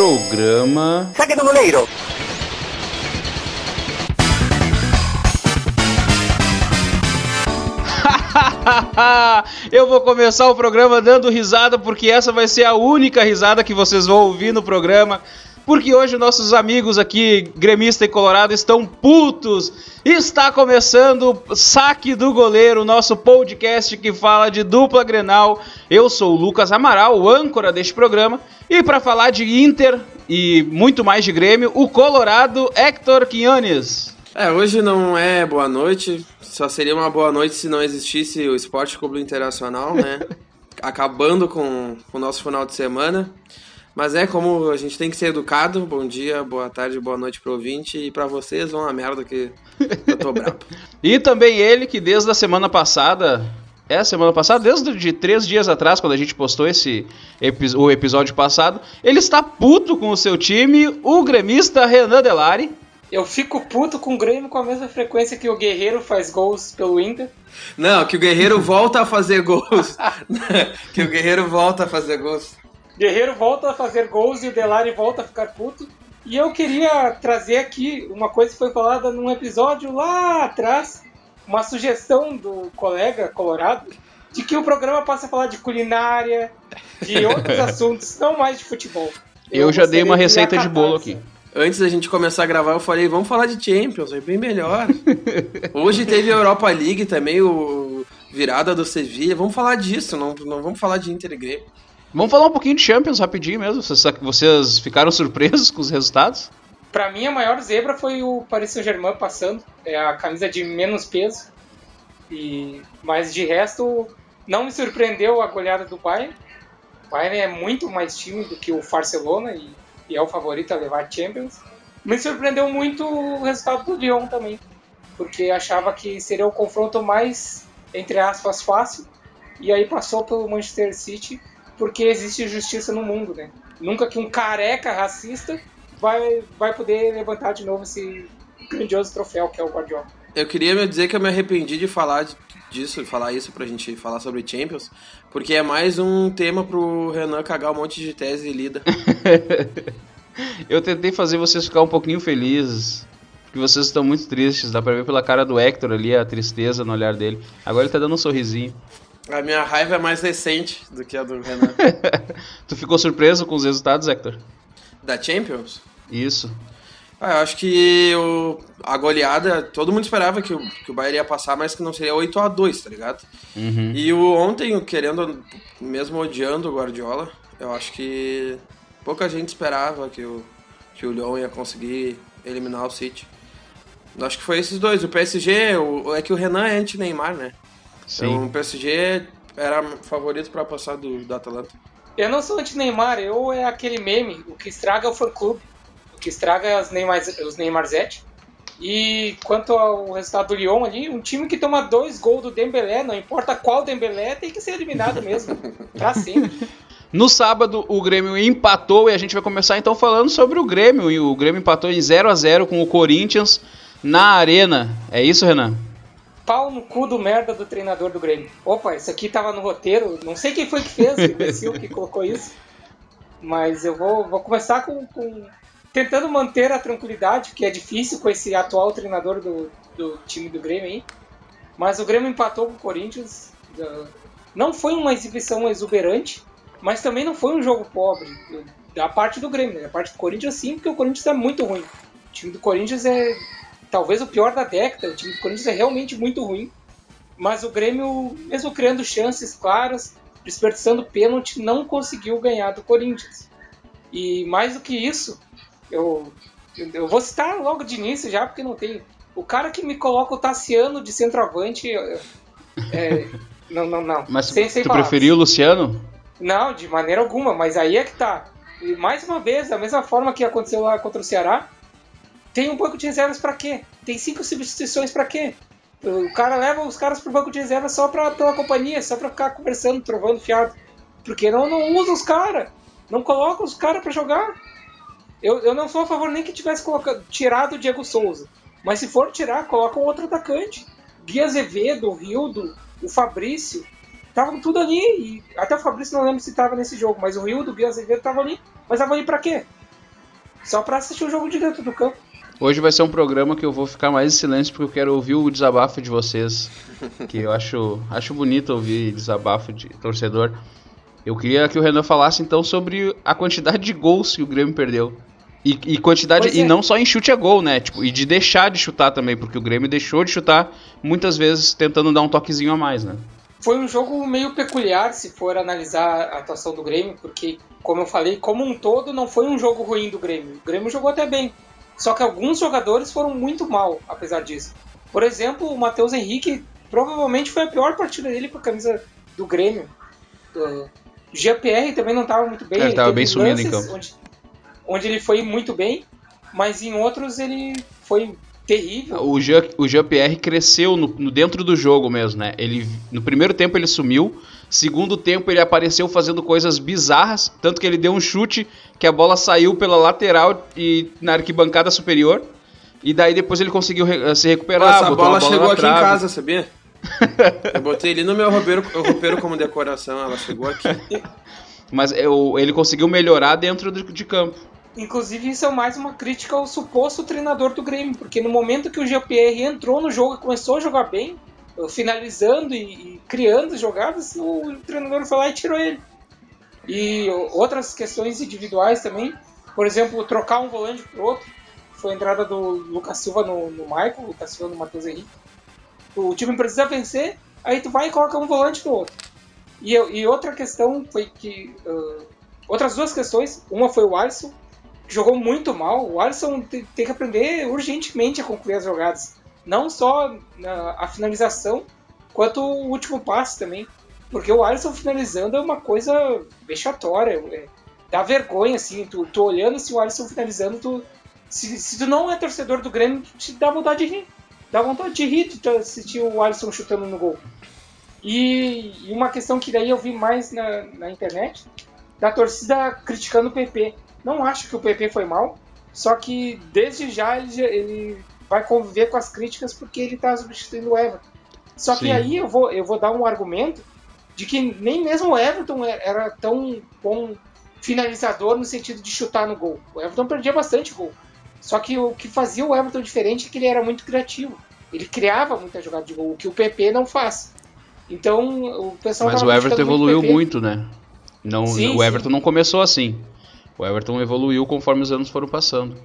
programa. Saque do goleiro! Eu vou começar o programa dando risada porque essa vai ser a única risada que vocês vão ouvir no programa. Porque hoje nossos amigos aqui, gremista e colorado, estão putos. Está começando Saque do Goleiro, nosso podcast que fala de dupla Grenal. Eu sou o Lucas Amaral, o âncora deste programa. E para falar de Inter e muito mais de Grêmio, o colorado Hector Quinones. É, hoje não é boa noite, só seria uma boa noite se não existisse o Esporte Clube Internacional, né? Acabando com, com o nosso final de semana. Mas é como a gente tem que ser educado. Bom dia, boa tarde, boa noite pro ouvinte. E pra vocês, vão a merda que eu tô brabo. E também ele que desde a semana passada. É a semana passada, desde de três dias atrás, quando a gente postou esse o episódio passado, ele está puto com o seu time, o gremista Renan Delari. Eu fico puto com o Grêmio com a mesma frequência que o Guerreiro faz gols pelo Inter. Não, que o Guerreiro volta a fazer gols. que o Guerreiro volta a fazer gols. Guerreiro volta a fazer gols e o Delari volta a ficar puto. E eu queria trazer aqui uma coisa que foi falada num episódio lá atrás, uma sugestão do colega colorado, de que o programa passe a falar de culinária, de outros assuntos, não mais de futebol. Eu, já dei uma de receita de bolo aqui. Antes da gente começar a gravar, eu falei, vamos falar de Champions, é bem melhor. Hoje teve a Europa League também, o virada do Sevilla. Vamos falar disso, não, não vamos falar de Inter e Grêmio. Vamos falar um pouquinho de Champions rapidinho mesmo. Vocês, vocês ficaram surpresos com os resultados? Pra mim, a maior zebra foi o Paris Saint-Germain passando. É a camisa de menos peso. E, mas de resto, não me surpreendeu a goleada do Bayern. O Bayern é muito mais time do que o Barcelona e, e é o favorito a levar a Champions. Me surpreendeu muito o resultado do Lyon também. Porque achava que seria o confronto mais, entre aspas, fácil. E aí passou pelo Manchester City porque existe justiça no mundo, né? Nunca que um careca racista vai, vai poder levantar de novo esse grandioso troféu que é o Guardiola. Eu queria me dizer que eu me arrependi de falar disso, de falar isso pra gente falar sobre Champions, porque é mais um tema pro Renan cagar um monte de tese e lida. Eu tentei fazer vocês ficar um pouquinho felizes. Porque vocês estão muito tristes. Dá pra ver pela cara do Hector ali a tristeza no olhar dele. Agora ele tá dando um sorrisinho. A minha raiva é mais recente do que a do Renan. tu ficou surpreso com os resultados, Hector? da Champions? Isso. Ah, eu acho que o, a goleada, todo mundo esperava que o, que o Bayern ia passar, mas que não seria 8 a 2 tá ligado? Uhum. E o ontem, querendo, mesmo odiando o Guardiola, eu acho que pouca gente esperava que o, que o Lyon ia conseguir eliminar o City. Eu acho que foi esses dois. O PSG, o, é que o Renan é anti-Neymar, né? Então Sim. o PSG era favorito pra passar do, do Atalanta. Eu não sou anti-Neymar, eu é aquele meme, o que estraga é o fã-clube, o que estraga é os, Neymar, os Neymarzete. E quanto ao resultado do Lyon ali, um time que toma dois gols do Dembélé, não importa qual Dembélé, tem que ser eliminado mesmo, pra sempre. No sábado, o Grêmio empatou e a gente vai começar então falando sobre o Grêmio. E o Grêmio empatou em 0 a 0 com o Corinthians na Arena. É isso, Renan? Pau no cu do merda do treinador do Grêmio. Opa, isso aqui tava no roteiro, não sei quem foi que fez, o imbecil que colocou isso. Mas eu vou, vou começar com, com- tentando manter a tranquilidade, que é difícil com esse atual treinador do, do time do Grêmio aí. Mas o Grêmio empatou com o Corinthians. Não foi uma exibição exuberante, mas também não foi um jogo pobre. Da parte do Grêmio, né? da parte do Corinthians sim, porque o Corinthians é muito ruim. O time do Corinthians é talvez o pior da década. O time do Corinthians é realmente muito ruim. Mas o Grêmio, mesmo criando chances claras, desperdiçando pênalti, não conseguiu ganhar do Corinthians. E mais do que isso, eu, eu vou citar logo de início já, porque não tem. O cara que me coloca o Tassiano de centroavante. é- não, não, não. Mas Sem- sem tu palavras. preferiu o Luciano? Não, de maneira alguma, mas aí é que tá. E mais uma vez, da mesma forma que aconteceu lá contra o Ceará, tem um banco de reservas pra quê? Tem cinco substituições pra quê? O cara leva os caras pro banco de reservas só pra, pela companhia, só pra ficar conversando, trovando fiado. Porque não, não usa os caras. Não coloca os caras pra jogar. Eu, eu não sou a favor nem que tivesse colocado, tirado o Diego Souza. Mas se for tirar, coloca um outro atacante. Gui Azevedo, o Rildo, o Fabrício. Estavam tudo ali. E até o Fabrício não lembro se estava nesse jogo, mas o Rildo, o Gui Azevedo estavam ali. Mas estavam ali pra quê? só pra assistir o jogo de dentro do campo. Hoje vai ser um programa que eu vou ficar mais em silêncio porque eu quero ouvir o desabafo de vocês. Que eu acho, acho bonito ouvir desabafo de torcedor. Eu queria que o Renan falasse então sobre a quantidade de gols que o Grêmio perdeu. E, e quantidade. É. E não só em chute a gol, né? Tipo, e de deixar de chutar também, porque o Grêmio deixou de chutar muitas vezes tentando dar um toquezinho a mais, né? Foi um jogo meio peculiar se for analisar a atuação do Grêmio, porque, como eu falei, como um todo não foi um jogo ruim do Grêmio. O Grêmio jogou até bem. Só que alguns jogadores foram muito mal, apesar disso. Por exemplo, o Matheus Henrique provavelmente foi a pior partida dele com a camisa do Grêmio. O GPR também não estava muito bem. É, ele estava bem sumido em campo. Onde, onde ele foi muito bem, mas em outros ele foi terrível. O Jean, o Pierre cresceu no, no, dentro do jogo mesmo, né? Ele, no primeiro tempo ele sumiu, segundo tempo ele apareceu fazendo coisas bizarras, tanto que ele deu um chute que a bola saiu pela lateral e na arquibancada superior. E daí depois ele conseguiu re se recuperar. Nossa, a bola, bola chegou aqui trave. em casa, sabia? Eu botei ele no meu roupeiro, roupeiro como decoração, ela chegou aqui. Mas eu, ele conseguiu melhorar dentro de, de campo. Inclusive, isso é mais uma crítica ao suposto treinador do Grêmio, porque no momento que o GPR entrou no jogo e começou a jogar bem, finalizando e, e criando jogadas, o treinador foi lá e tirou ele. E outras questões individuais também, por exemplo, trocar um volante por outro, foi a entrada do Lucas Silva no, no Michael, Lucas Silva no Matheus Henrique. O time precisa vencer, aí tu vai e coloca um volante pro outro. E, e outra questão foi que. Uh, outras duas questões, uma foi o Alisson, jogou muito mal. O Alisson tem, tem, que aprender urgentemente a concluir as jogadas. Não só na, a finalização, quanto o último passe também. Porque o Alisson finalizando é uma coisa vexatória. É, dá vergonha, assim. Tu, tu olhando assim, o Alisson finalizando, tu, se, se, tu não é torcedor do Grêmio, te dá vontade de rir. Dá vontade de rir de assistir o Alisson chutando no gol. E, e uma questão que daí eu vi mais na, na internet, da torcida criticando o PP. Não acho que o PP foi mal, só que desde já ele, ele vai conviver com as críticas porque ele está substituindo o Everton. Só Sim. que aí eu vou, eu vou dar um argumento de que nem mesmo o Everton é, era tão bom finalizador no sentido de chutar no gol. O Everton perdia bastante gol. Só que o que fazia o Everton diferente é que ele era muito criativo. Ele criava muita jogada de gol, o que o PP não faz. Então o pessoal Mas o Everton evoluiu muito, muito, né? Não, sim, o Everton sim. não começou assim. O Everton evoluiu conforme os anos foram passando.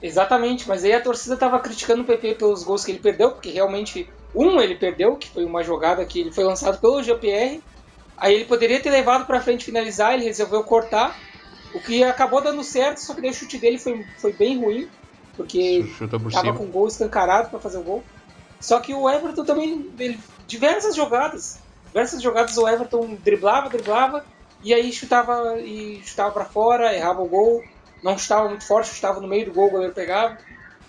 Exatamente, mas aí a torcida estava criticando o PP pelos gols que ele perdeu, porque realmente um ele perdeu, que foi uma jogada que ele foi lançado pelo GPR. Aí ele poderia ter levado para frente finalizar, ele resolveu cortar, o que acabou dando certo, só que daí o chute dele foi, foi bem ruim, porque estava com o gol escancarado para fazer o gol. Só que o Everton também, ele, diversas jogadas, diversas jogadas o Everton driblava, driblava, e aí chutava e chutava para fora, errava o gol, não chutava muito forte, chutava no meio do gol, o goleiro pegava.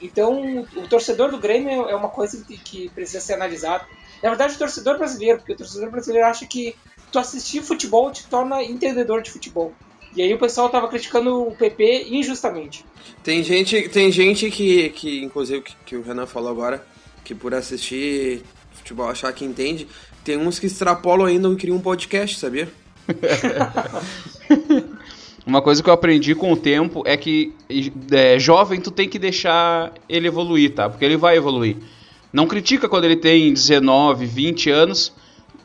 Então, o, o torcedor do Grêmio é uma coisa que, que precisa ser analisada. Na verdade, o torcedor brasileiro, porque o torcedor brasileiro acha que tu assistir futebol te torna entendedor de futebol. E aí o pessoal tava criticando o PP injustamente. Tem gente, tem gente que, que inclusive, que, que o Renan falou agora, que por assistir futebol achar que entende, tem uns que extrapolam ainda e criam um podcast, sabia? Uma coisa que eu aprendi com o tempo é que é, jovem tu tem que deixar ele evoluir, tá? Porque ele vai evoluir. Não critica quando ele tem 19, 20 anos.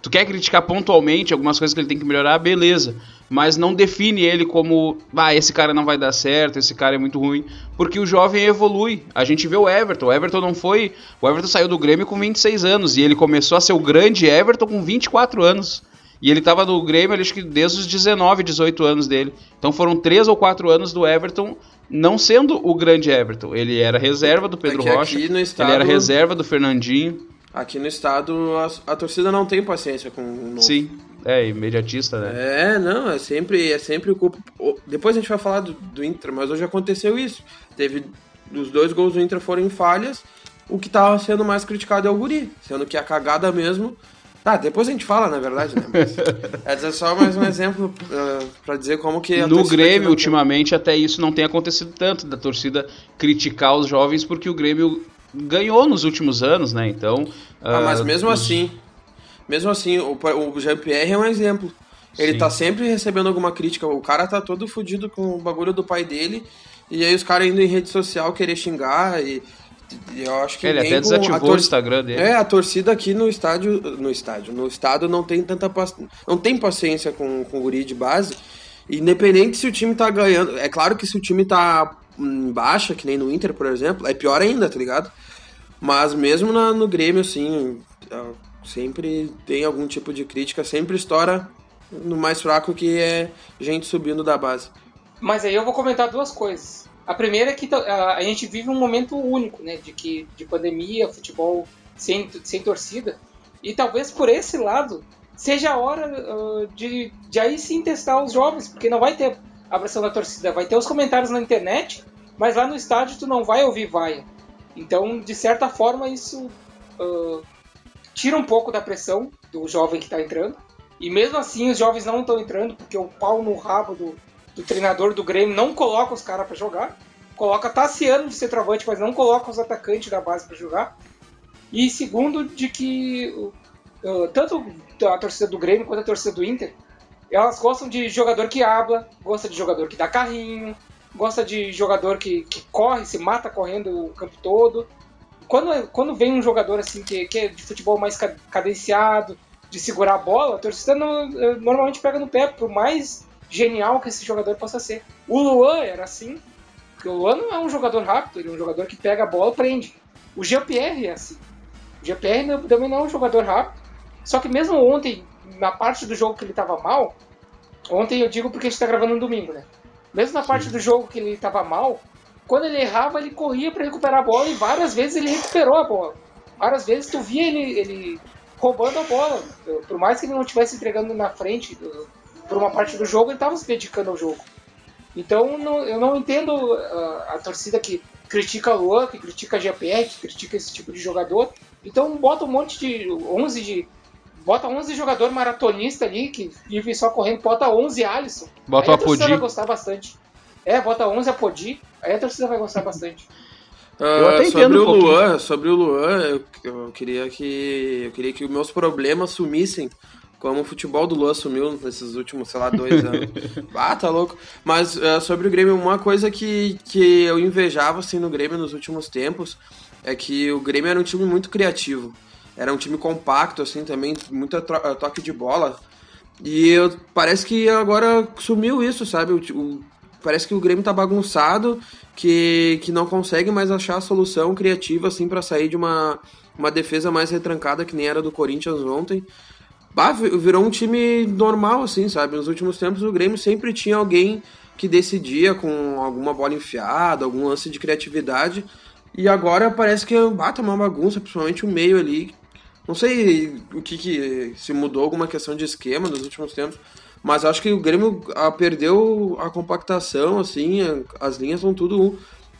Tu quer criticar pontualmente algumas coisas que ele tem que melhorar, beleza. Mas não define ele como, ah, esse cara não vai dar certo, esse cara é muito ruim. Porque o jovem evolui. A gente vê o Everton. O Everton não foi. O Everton saiu do Grêmio com 26 anos. E ele começou a ser o grande Everton com 24 anos. E ele estava no Grêmio, acho que desde os 19, 18 anos dele. Então foram três ou quatro anos do Everton não sendo o grande Everton. Ele era reserva do Pedro é Rocha, estado, ele era reserva do Fernandinho. Aqui no estado a, a torcida não tem paciência com o novo. Sim, é imediatista, né? É, não, é sempre, é sempre o culpa. Depois a gente vai falar do, do Inter, mas hoje aconteceu isso. Teve os dois gols do Inter foram em falhas. O que estava sendo mais criticado é o Guri, sendo que a cagada mesmo Tá, depois a gente fala, na verdade, né? Mas é só mais um exemplo uh, para dizer como que No Grêmio, ultimamente, até isso não tem acontecido tanto, da torcida criticar os jovens, porque o Grêmio ganhou nos últimos anos, né? Então. Ah, mas mesmo os... assim, mesmo assim, o, o Jean-Pierre é um exemplo. Ele Sim. tá sempre recebendo alguma crítica. O cara tá todo fudido com o bagulho do pai dele. E aí os caras indo em rede social querer xingar. E eu acho que. Ele até desativou a o tor- Instagram dele. É, a torcida aqui no estádio. No estádio. No estado não tem tanta paci- Não tem paciência com, com o guri de base. Independente se o time tá ganhando. É claro que se o time tá em baixa, que nem no Inter, por exemplo, é pior ainda, tá ligado? Mas mesmo na- no Grêmio, assim, ah, sempre tem algum tipo de crítica, sempre estoura no mais fraco que é gente subindo da base. Mas aí eu vou comentar duas coisas. A primeira é que a, a gente vive um momento único, né? De que de pandemia, futebol sem, sem torcida. E talvez por esse lado seja a hora ah, de, de aí sim testar os jovens, porque não vai ter abração da torcida, vai ter os comentários na internet, mas lá no estádio tu não vai ouvir vaia. Então, de certa forma, isso ah, tira um pouco da pressão do jovem que está entrando. E mesmo assim, os jovens não estão entrando, porque o pau no rabo do, do treinador do Grêmio não coloca os caras para jogar. Coloca Tassiano de centroavante, mas não coloca os atacantes da base para jogar. E segundo, de que uh, tanto a torcida do Grêmio quanto a torcida do Inter, elas gostam de jogador que habla, gosta de jogador que dá carrinho, gosta de jogador que, que corre, se mata correndo o campo todo. Quando, quando vem um jogador assim que, que é de futebol mais ca- cadenciado, de segurar a bola, a torcida não- eh, normalmente pega no pé, por mais genial que esse jogador possa ser. O Luan era assim, porque o Luan não é um jogador rápido, ele é um jogador que pega a bola e prende. O Jean-Pierre é assim. O Jean-Pierre também não é um jogador rápido, só que mesmo ontem, na parte do jogo que ele estava mal, ontem eu digo porque a gente está gravando no domingo, né? Mesmo na parte do jogo que ele estava mal, quando ele errava, ele corria para recuperar a bola e várias vezes ele recuperou a bola. Várias vezes tu via ele, ele roubando a bola. Por mais que ele não estivesse entregando na frente do- por uma parte do jogo, ele estava se dedicando ao jogo. Então não- eu não entendo ah, a torcida que critica o Luan, que critica a GPR, que critica esse tipo de jogador. Então bota um monte de 11 de bota 11 jogador maratonista ali que vive só correndo, bota 11 Alisson. Bota aí o a torcida vai gostar bastante. É, bota 11 Apodi, aí a torcida vai gostar bastante. Eu até sobre entendo um o. Luan, sobre o Luan, eu, eu queria que eu queria que os meus problemas sumissem, como o futebol do Luan sumiu nesses últimos, sei lá, dois anos. ah, tá louco. Mas ah, sobre o Grêmio, uma coisa que, que eu invejava assim no Grêmio nos últimos tempos é que o Grêmio era um time muito criativo. Era um time compacto assim também, muito tro- toque de bola. E eu- parece que agora sumiu isso, sabe? O, o- parece que o Grêmio tá bagunçado, que, que não consegue mais achar a solução criativa assim para sair de uma, uma defesa mais retrancada que nem era do Corinthians ontem. Bah, vi- virou um time normal, assim, sabe? Nos últimos tempos o Grêmio sempre tinha alguém que decidia com alguma bola enfiada, algum lance de criatividade. E agora parece que bah, tá uma bagunça, principalmente o meio ali. Não sei o que, que se mudou alguma questão de esquema nos últimos tempos, mas acho que o Grêmio ah, perdeu a compactação, assim, as linhas são tudo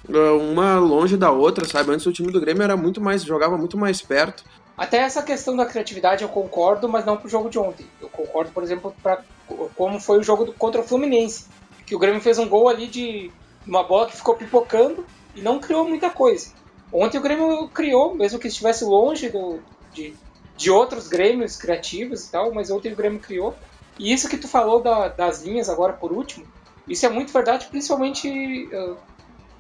ah, uma longe da outra, sabe? Antes o time do Grêmio era muito mais, jogava muito mais perto. Até essa questão da criatividade eu concordo, mas não pro jogo de ontem. Eu concordo, por exemplo, para como foi o jogo contra o Fluminense, que o Grêmio fez um gol ali de uma bola que ficou pipocando e não criou muita coisa. Ontem o Grêmio criou, mesmo que estivesse longe do, de, de outros Grêmios criativos e tal, mas ontem o Grêmio criou. E isso que tu falou da- das linhas agora por último, isso é muito verdade, principalmente ah,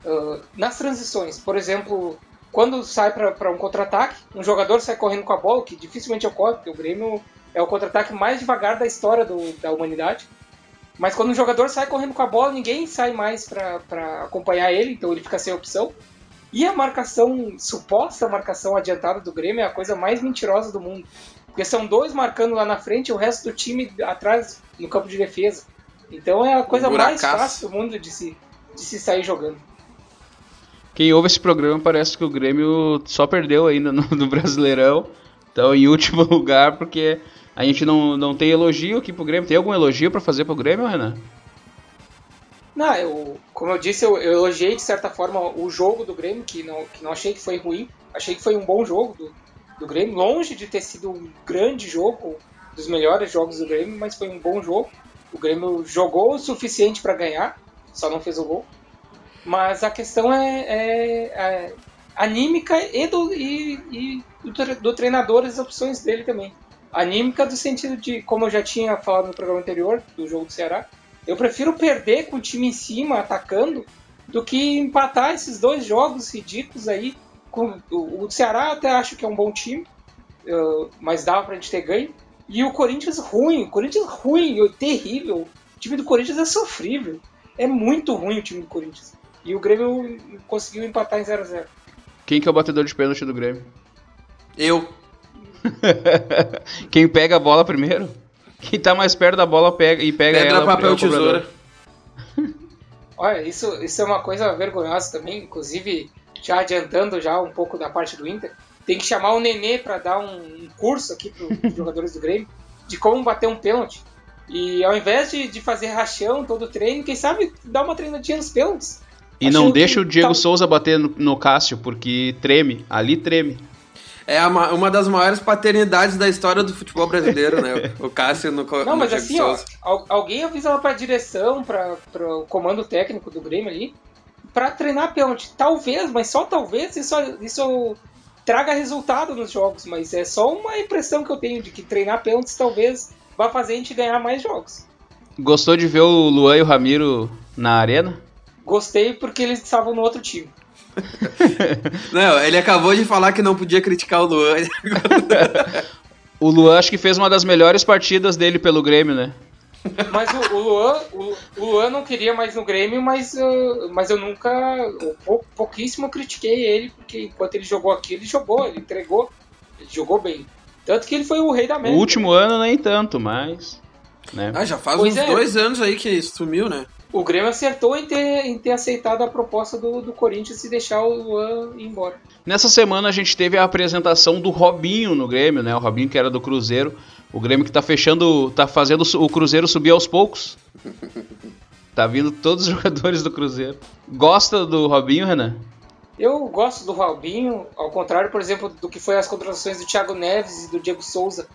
ah, nas transições. Por exemplo, quando sai para um contra-ataque, um jogador sai correndo com a bola, que dificilmente ocorre, porque o Grêmio é o contra-ataque mais devagar da história do- da humanidade. Mas quando um jogador sai correndo com a bola, ninguém sai mais para acompanhar ele, então ele fica sem opção. E a marcação, suposta marcação adiantada do Grêmio é a coisa mais mentirosa do mundo. Porque são dois marcando lá na frente e o resto do time atrás no campo de defesa. Então é a coisa mais fácil do mundo de se, de se sair jogando. Quem ouve esse programa parece que o Grêmio só perdeu ainda no, no Brasileirão. Então, em último lugar, porque a gente não, não tem elogio aqui pro Grêmio. Tem algum elogio pra fazer pro Grêmio, Renan? Não, eu, como eu disse, eu, eu elogiei de certa forma o jogo do Grêmio, que não, que não achei que foi ruim. Achei que foi um bom jogo do, do Grêmio, longe de ter sido um grande jogo, dos melhores jogos do Grêmio, mas foi um bom jogo. O Grêmio jogou o suficiente para ganhar, só não fez o gol. Mas a questão é, é- é anímica e, do, e, e do, do treinador, as opções dele também. Anímica do sentido de, como eu já tinha falado no programa anterior, do jogo do Ceará, eu prefiro perder com o time em cima, atacando, do que empatar esses dois jogos ridículos aí. Com, o, o Ceará até acho que é um bom time, uh, mas dava pra gente ter ganho. E o Corinthians ruim, o Corinthians ruim, terrível. O time do Corinthians é sofrível. É muito ruim o time do Corinthians. E o Grêmio conseguiu empatar em 0x0. Quem que é o batedor de pênalti do Grêmio? Eu. Quem pega a bola primeiro? Quem tá mais perto da bola pega e pega Pedra, ela. papel, é o tesoura. Olha, isso, isso é uma coisa vergonhosa também, inclusive já adiantando já um pouco da parte do Inter, tem que chamar o Nenê para dar um, um curso aqui para os jogadores do Grêmio de como bater um pênalti. E ao invés de, de fazer rachão todo treino, quem sabe dar uma treinadinha nos pênaltis. E Acho não deixa o Diego tá- Souza bater no, no Cássio, porque treme. Ali treme. É a ma- uma das maiores paternidades da história do futebol brasileiro, né? O Cássio no, Não, no mas Diego assim, ó, Souza. alguém avisa lá pra direção, para o comando técnico do Grêmio ali, pra treinar pênalti. Talvez, mas só talvez isso, isso traga resultado nos jogos, mas é só uma impressão que eu tenho de que treinar pênaltis talvez vá fazer a gente ganhar mais jogos. Gostou de ver o Luan e o Ramiro na arena? Gostei porque eles estavam no outro time. Não, ele acabou de falar que não podia criticar o Luan. O Luan acho que fez uma das melhores partidas dele pelo Grêmio, né? Mas o, o Luan, o, o Luan não queria mais no Grêmio, mas, uh, mas eu nunca, pou- pouquíssimo critiquei ele, porque enquanto ele jogou aqui, ele jogou, ele entregou, ele jogou bem. Tanto que ele foi o rei da O América. último ano nem tanto, mas. Né? Ah, já faz Pois uns é. dois anos aí que sumiu, né? O Grêmio acertou em ter, em ter aceitado a proposta do, do Corinthians e deixar o Luan ir embora. Nessa semana a gente teve a apresentação do Robinho no Grêmio, né? O Robinho que era do Cruzeiro. O Grêmio que tá fechando, tá fazendo o Cruzeiro subir aos poucos. Tá vindo todos os jogadores do Cruzeiro. Gosta do Robinho, Renan? Eu gosto do Robinho, ao contrário, por exemplo, do que foi as contratações do Thiago Neves e do Diego Souza.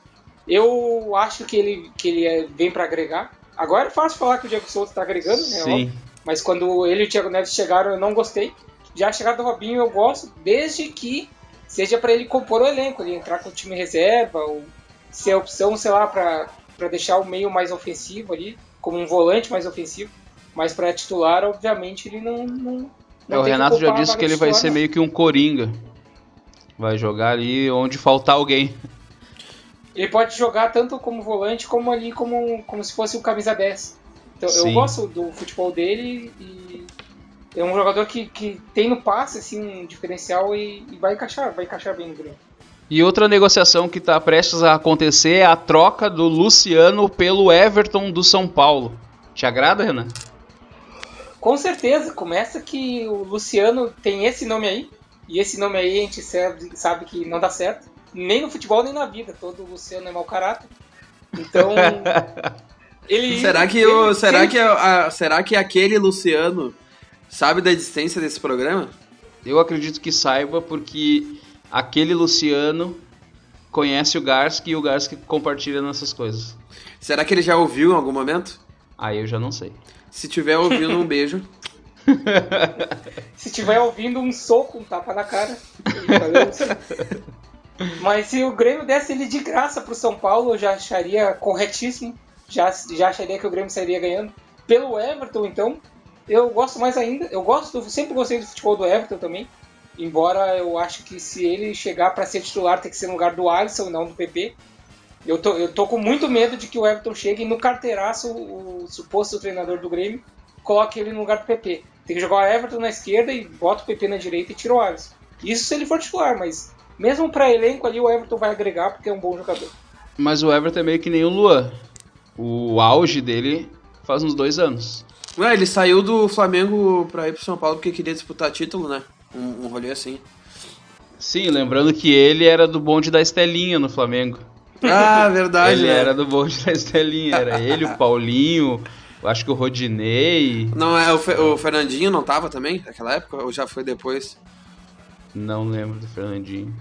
Eu acho que ele, que ele é- vem para agregar. Agora é fácil falar que o Diego Souza está agregando, né? Sim. óbvio. Mas quando ele e o Thiago Neves chegaram, eu não gostei. Já a chegada do Robinho eu gosto, desde que seja para ele compor o elenco, ele entrar com o time reserva, ou ser a opção, sei lá, para deixar o meio mais ofensivo ali, como um volante mais ofensivo. Mas para titular, obviamente, ele não. não, É, não o Renato já disse que ele vai ser não. meio que um coringa. Vai jogar ali onde faltar alguém. Ele pode jogar tanto como volante como ali como, como se fosse o camisa 10. Então Sim. eu gosto do futebol dele e é um jogador que, que tem no passe assim um diferencial e, e vai encaixar, vai encaixar bem no Grêmio. E outra negociação que está prestes a acontecer é a troca do Luciano pelo Everton do São Paulo. Te agrada, Renan? Com certeza, começa que o Luciano tem esse nome aí, e esse nome aí a gente sabe, sabe que não dá certo, nem no futebol nem na vida, todo Luciano é mau caráter. Então, ele Será que, ele- o, se será, ele- que a- será que aquele Luciano sabe da existência desse programa? Eu acredito que saiba porque aquele Luciano conhece o Garski e o Garski compartilha nessas coisas. Será que ele já ouviu em algum momento? Aí eu já não sei. Se tiver ouvindo, um beijo. Se tiver ouvindo um soco, um tapa na cara. Mas se o Grêmio desse ele de graça pro São Paulo, eu já acharia corretíssimo. Já, já acharia que o Grêmio sairia ganhando. Pelo Everton, então, eu gosto mais ainda. Eu gosto, sempre gostei do futebol do Everton também. Embora eu acho que se ele chegar para ser titular, tem que ser no lugar do Alisson e não do PP. Eu tô, eu tô com muito medo de que o Everton chegue e no carteiraço o, suposto treinador do Grêmio coloque ele no lugar do PP. Tem que jogar o Everton na esquerda e bota o PP na direita e tira o Alisson. Isso se ele for titular, mas mesmo para elenco ali o Everton vai agregar porque é um bom jogador. Mas o Everton é meio que nem o Luan. O auge dele faz uns dois anos. Ué, ele saiu do Flamengo pra ir pro São Paulo porque queria disputar título, né? Um, um rolê assim. Sim, lembrando que ele era do bonde da Estelinha no Flamengo. Ah, verdade. ele né? era do bonde da Estelinha. Era ele, o Paulinho, eu acho que o Rodinei. Não, é, o, Fe- o Fernandinho não tava também naquela época? Ou já foi depois? Não lembro do Fernandinho.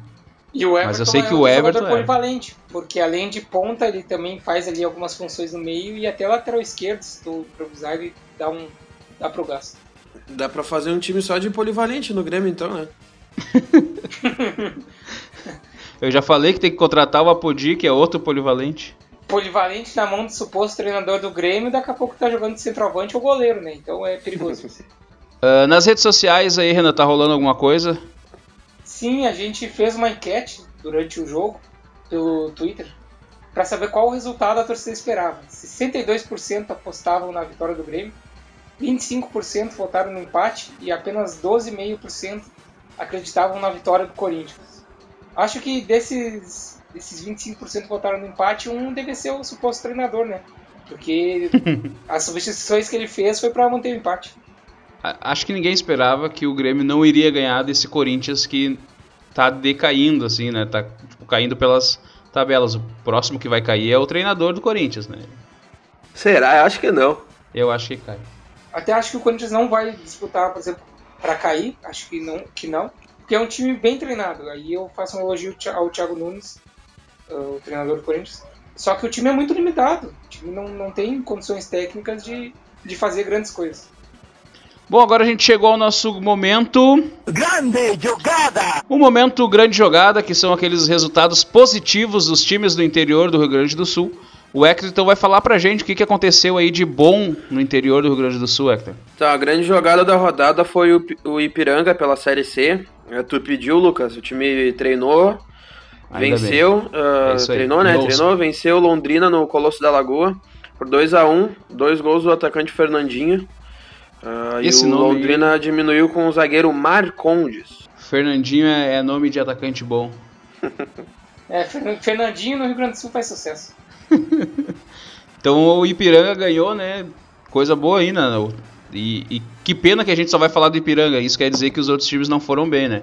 E o Everton Mas eu sei é que um o jogador Everton é. polivalente, porque além de ponta, ele também faz ali algumas funções no meio e até lateral esquerdo, se tu improvisar, ele dá um dá pro gasto. Dá pra fazer um time só de polivalente no Grêmio, então, né? Eu já falei que tem que contratar o Apodi, que é outro polivalente. Polivalente na mão do suposto treinador do Grêmio, daqui a pouco tá jogando de centroavante ou goleiro, né? Então é perigoso. uh, nas redes sociais aí, Renan, tá rolando alguma coisa? Sim, a gente fez uma enquete durante o jogo pelo Twitter para saber qual o resultado a torcida esperava. 62% apostavam na vitória do Grêmio, 25% votaram no empate e apenas 12,5% acreditavam na vitória do Corinthians. Acho que desses, desses 25% que votaram no empate, um deve ser o suposto treinador, né? Porque as substituições que ele fez foi para manter o empate. Acho que ninguém esperava que o Grêmio não iria ganhar desse Corinthians que tá decaindo, assim, né? Tá tipo, caindo pelas tabelas. O próximo que vai cair é o treinador do Corinthians, né? Será? Eu acho que não. Eu acho que cai. Até acho que o Corinthians não vai disputar, por exemplo, para cair. Acho que não, que não. Porque é um time bem treinado. Aí eu faço um elogio ao Thiago Nunes, uh, o treinador do Corinthians. Só que o time é muito limitado. O time não, não tem condições técnicas de, de fazer grandes coisas. Bom, agora a gente chegou ao nosso momento. Grande jogada! O momento grande jogada, que são aqueles resultados positivos dos times do interior do Rio Grande do Sul. O Hector então vai falar pra gente o que, que aconteceu aí de bom no interior do Rio Grande do Sul, Hector. Tá, a grande jogada da rodada foi o, o Ipiranga pela Série C. É, tu pediu, Lucas, o time treinou, Ainda venceu, uh, é treinou, né? Treinou, venceu Londrina no Colosso da Lagoa por 2 a 1 dois gols do atacante Fernandinho. Uh, Esse e o nome... Londrina diminuiu com o zagueiro Marcondes. Fernandinho é, é nome de atacante bom. é, Fernandinho no Rio Grande do Sul faz sucesso. então o Ipiranga ganhou, né? Coisa boa aí, né? E, e, que pena que a gente só vai falar do Ipiranga. Isso quer dizer que os outros times não foram bem, né?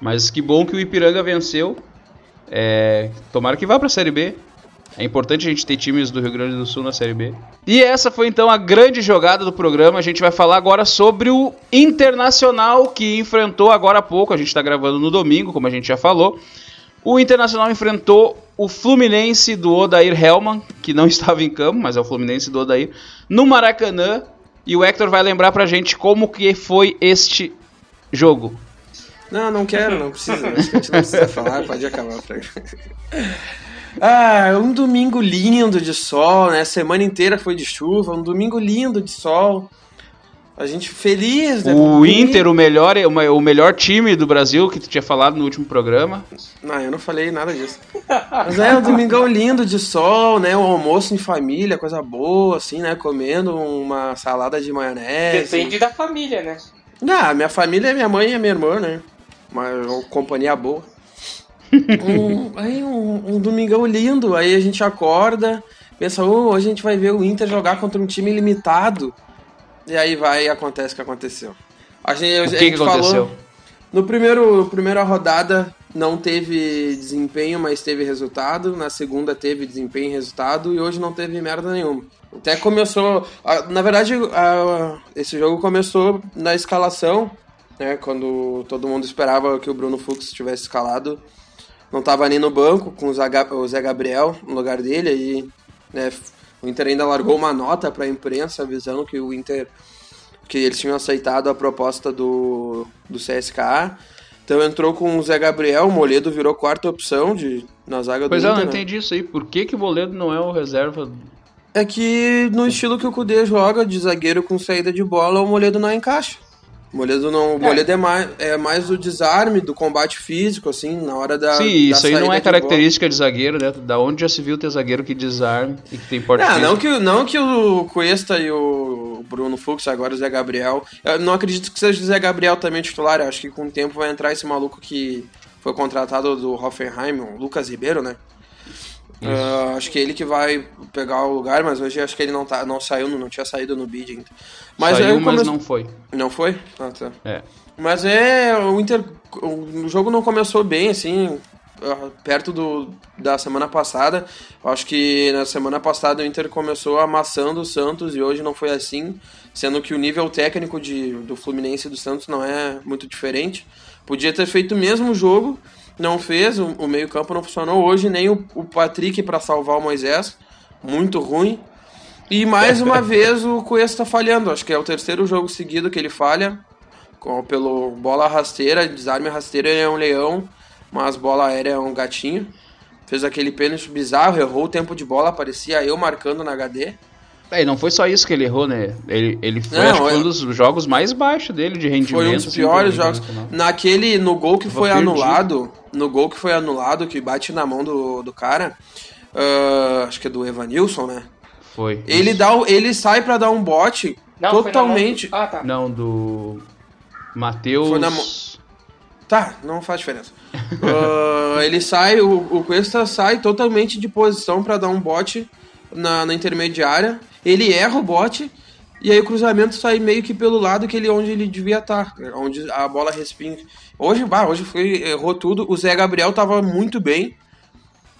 Mas que bom que o Ipiranga venceu. É, tomara que vá para a Série B. É importante a gente ter times do Rio Grande do Sul na Série B. E essa foi então a grande jogada do programa. A gente vai falar agora sobre o Internacional que enfrentou agora há pouco. A gente está gravando no domingo, como a gente já falou. O Internacional enfrentou o Fluminense do Odair Hellman, que não estava em campo, mas é o Fluminense do Odair, no Maracanã. E o Hector vai lembrar pra gente como que foi este jogo. Não, não quero, não precisa. a gente não precisa falar, pode acabar. Ah, um domingo lindo de sol, né? A semana inteira foi de chuva, um domingo lindo de sol. A gente feliz, né? O Inter, o melhor, o melhor time do Brasil, que tu tinha falado no último programa. Não, eu não falei nada disso. Mas é um domingão lindo de sol, né? Um almoço em família, coisa boa, assim, né? Comendo uma salada de maionese. Depende da família, né? Ah, minha família é minha mãe e minha irmã, né? Uma companhia boa um, aí um, um, domingão lindo, aí a gente acorda, pensa, oh, hoje a gente vai ver o Inter jogar contra um time limitado. E aí vai e acontece o que aconteceu. A gente, o que, a gente que aconteceu? Falou, no primeiro primeira rodada não teve desempenho, mas teve resultado. Na segunda teve desempenho e resultado. E hoje não teve merda nenhuma. Até começou. Na verdade, esse jogo começou na escalação, né? Quando todo mundo esperava que o Bruno Fux tivesse escalado não estava nem no banco com o Zé Gabriel no lugar dele. Aí, né, o Inter ainda largou uma nota para a imprensa avisando que o Inter que eles tinham aceitado a proposta do, do CSKA. Então entrou com o Zé Gabriel, o Moledo virou quarta opção de, na zaga pois do Pois é, eu não né? entendi isso aí. Por que, que o Moledo não é o reserva? É que no estilo que o Kudê joga, de zagueiro com saída de bola, o Moledo não encaixa. Moledo não. É. Moledo é mais, é mais o desarme do combate físico, assim, na hora da. Sim, da isso aí não é característica de, de, zagueiro, né? Da onde já se viu ter zagueiro que desarme e que tem porte é, não que Não que o Cuesta e o Bruno Fux, agora o Zé Gabriel. Eu não acredito que seja o Zé Gabriel também titular. Eu acho que com o tempo vai entrar esse maluco que foi contratado do Hoffenheim, o Lucas Ribeiro, né? Uh, acho que é ele que vai pegar o lugar, mas hoje acho que ele não, tá, não saiu, não tinha saído no bid ainda. Mas Saiu, come... mas não foi. Não foi? Ah, tá. É. Mas é, o Inter, o jogo não começou bem, assim, ah, perto do, da semana passada. Acho que na semana passada o Inter começou amassando o Santos e hoje não foi assim, sendo que o nível técnico de, do Fluminense e do Santos não é muito diferente. Podia ter feito o mesmo jogo, não fez, o, o meio-campo não funcionou hoje, nem o, o Patrick para salvar o Moisés, muito ruim. E mais uma vez o Cuesta está falhando, acho que é o terceiro jogo seguido que ele falha, com, pelo bola rasteira, desarme rasteira, ele é um leão, mas bola aérea é um gatinho. Fez aquele pênalti bizarro, errou o tempo de bola, parecia eu marcando na HD. É, e não foi só isso que ele errou, né? Ele, ele foi, Não, acho eu- um dos jogos mais baixos dele de rendimento. Foi um dos assim, piores do jogos. Naquele, no gol que foi perdido. anulado, no gol que foi anulado, que bate na mão do, do cara, ah, acho que é do Evanilson, né? Foi. Ele, isso. dá, o- ele sai pra dar um bote Não, foi na mão totalmente. do- Ah, tá. Não, do. Matheus. Foi na mão- Tá, não faz diferença. Ah, ele sai, o, o Cuesta sai totalmente de posição pra dar um bote na, na intermediária. Ele erra o bote e aí o cruzamento sai meio que pelo lado que ele onde ele devia estar, onde a bola respinga. Hoje, bah, hoje foi errou tudo. O Zé Gabriel tava muito bem.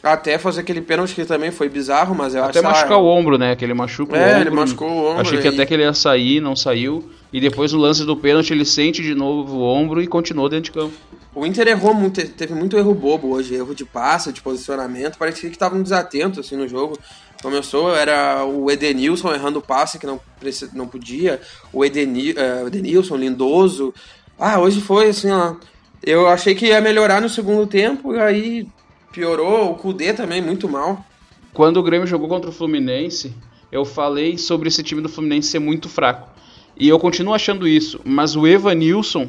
Até fazer aquele pênalti que também foi bizarro, mas eu Até acho machucar o ombro, né? Que ele machuca É, o ombro. ele machucou o ombro Achei que e- até que ele ia sair, não saiu. E depois no lance do pênalti ele sente de novo o ombro e continuou dentro de campo. O Inter errou muito, teve muito erro bobo hoje, erro de passe, de posicionamento, parecia que estavam desatentos assim no jogo. Começou, era o Edenilson errando passe que não, não podia, o, eh, o Edenilson, Lindoso. Ah, hoje foi assim, ó. Eu achei que ia melhorar no segundo tempo, e aí piorou. O Kudê também, muito mal. Quando o Grêmio jogou contra o Fluminense, eu falei sobre esse time do Fluminense ser muito fraco. E eu continuo achando isso, mas o Evanilson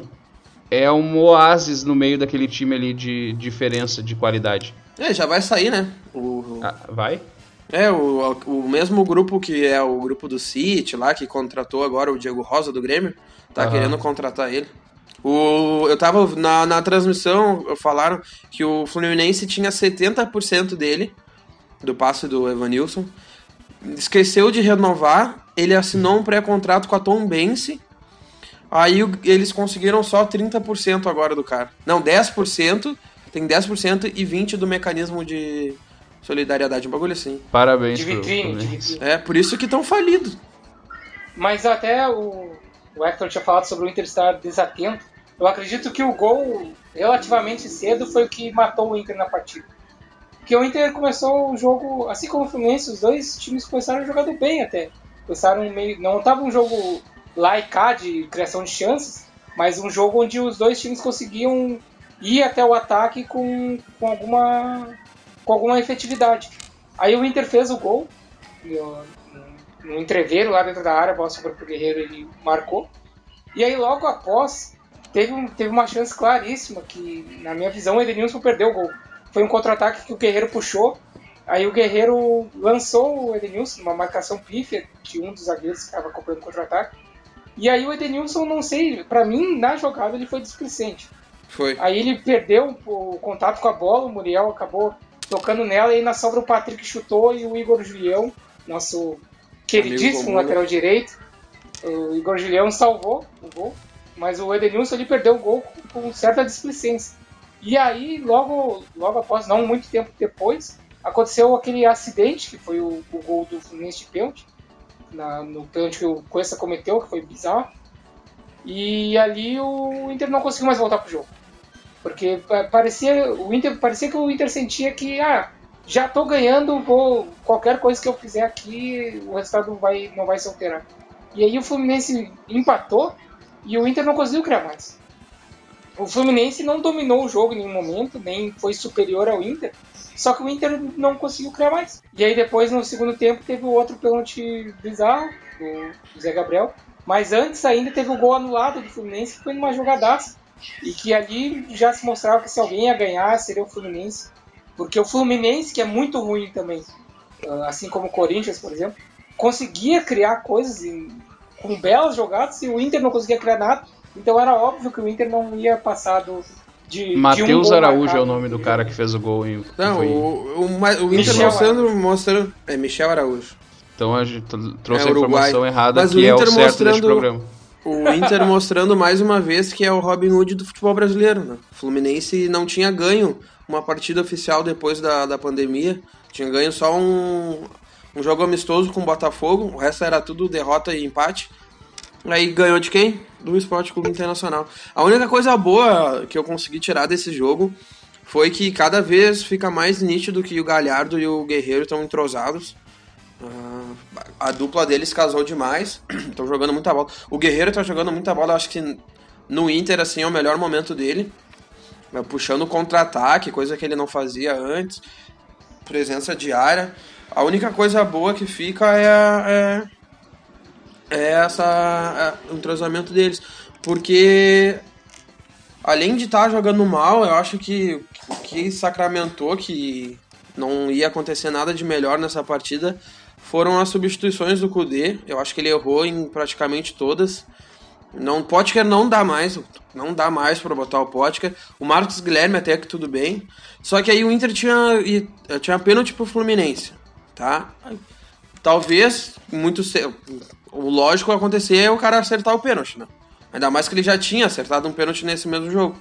é um oásis no meio daquele time ali de diferença de qualidade. É, já vai sair, né? O, Ah, vai? É, o, o mesmo grupo que é o grupo do City lá, que contratou agora o Diego Rosa do Grêmio, tá Aham. querendo contratar ele. O, eu tava na, na transmissão, falaram que o Fluminense tinha 70% dele, do passe do Evanilson. Esqueceu de renovar, ele assinou um pré-contrato com a Tom Bense. Aí eles conseguiram só 30% agora do cara. Não, 10%, tem 10% e 20% do mecanismo de solidariedade, um bagulho assim. Parabéns Fluminense. vitrine. É, por isso que estão falidos. Mas até o, o Hector tinha falado sobre o Inter estar desatento. Eu acredito que o gol relativamente cedo foi o que matou o Inter na partida. Porque o Inter começou o jogo, assim como o Fluminense, os dois times começaram jogando bem até. Começaram meio. Não estava um jogo lá e cá de criação de chances, mas um jogo onde os dois times conseguiam ir até o ataque com, com, alguma, com alguma efetividade. Aí o Inter fez o gol, no, entreveiro lá dentro da área, a bola sobrou pro Guerreiro, ele marcou. E aí logo após, teve, um, teve uma chance claríssima que, na minha visão, o Edenilson perdeu o gol. Foi um contra-ataque que o Guerreiro puxou, aí o Guerreiro lançou o Edenilson, uma marcação pífia de um dos zagueiros que estava acompanhando o contra-ataque. E aí o Edenilson, não sei, pra mim, na jogada ele foi displicente. Foi. Aí ele perdeu o contato com a bola, o Muriel acabou tocando nela e aí na sobra o Patrick chutou e o Igor Julião, nosso queridíssimo lateral direito, o Igor Julião salvou o gol, mas o Edenilson ele perdeu o gol com, com certa displicência. E aí, logo, logo após, não muito tempo depois, aconteceu aquele acidente, que foi o, o gol do Fluminense de pênalti, na- no pênalti que o Cuesta cometeu, que foi bizarro. E ali o Inter não conseguiu mais voltar pro jogo. Porque pa- parecia, o Inter, parecia que o Inter sentia que, ah, já tô ganhando, vou, qualquer coisa que eu fizer aqui, o resultado vai, não vai se alterar. E aí o Fluminense empatou e o Inter não conseguiu criar mais. O Fluminense não dominou o jogo em nenhum momento, nem foi superior ao Inter, só que o Inter não conseguiu criar mais. E aí depois, no segundo tempo, teve o outro pênalti bizarro, do Zé Gabriel, mas antes ainda teve o gol anulado do Fluminense, que foi numa jogadaça. E que ali já se mostrava que se alguém ia ganhar, seria o Fluminense. Porque o Fluminense, que é muito ruim também, ah, assim como o Corinthians, por exemplo, conseguia criar coisas com belas jogadas e o Inter não conseguia criar nada. Então era óbvio que o Inter não ia passar do, de, um Matheus gol Araújo é marcado o nome do cara que fez o gol em. Não, foi- o, o, o Inter Michel mostrando, mostrando. É, Michel Araújo. Então a gente trouxe É, a Uruguai. informação errada, Mas que o é o Inter certo deste mostrando- programa. O Inter mostrando mais uma vez que é o Robin Hood do futebol brasileiro. Né? O Fluminense não tinha ganho uma partida oficial depois da, da pandemia. Tinha ganho só um, um jogo amistoso com o Botafogo. O resto era tudo derrota e empate. Aí ganhou de quem? Do Esporte Clube Internacional. A única coisa boa que eu consegui tirar desse jogo foi que cada vez fica mais nítido que o Galhardo e o Guerreiro estão entrosados. Ah, a dupla deles casou demais. Estão jogando muita bola. O Guerreiro tá jogando muita bola. Acho que no Inter, assim, é o melhor momento dele. né, puxando contra-ataque, coisa que ele não fazia antes, presença diária. A única coisa boa que fica é, é, é essa é, o entrosamento deles, porque além de estar tá jogando mal, eu acho que que sacramentou que não ia acontecer nada de melhor nessa partida foram as substituições do Kudê. Eu acho que ele errou em praticamente todas. Não, Potker não dá mais, não dá mais para botar o Potker. O Marcos Guilherme até que tudo bem. Só que aí o Inter tinha tinha pênalti pro Fluminense, tá? Talvez muito o lógico acontecer é o cara acertar o pênalti, né? Ainda mais que ele já tinha acertado um pênalti nesse mesmo jogo.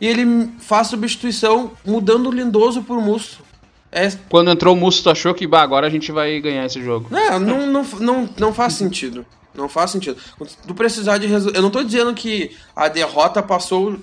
E ele faz substituição mudando o Lindoso por Musso. É... Quando entrou o Musso, tu achou que bah, agora a gente vai ganhar esse jogo? É, não, não, não, não faz sentido. Não faz sentido. Tu precisar de resultado. Eu não tô dizendo que a derrota passou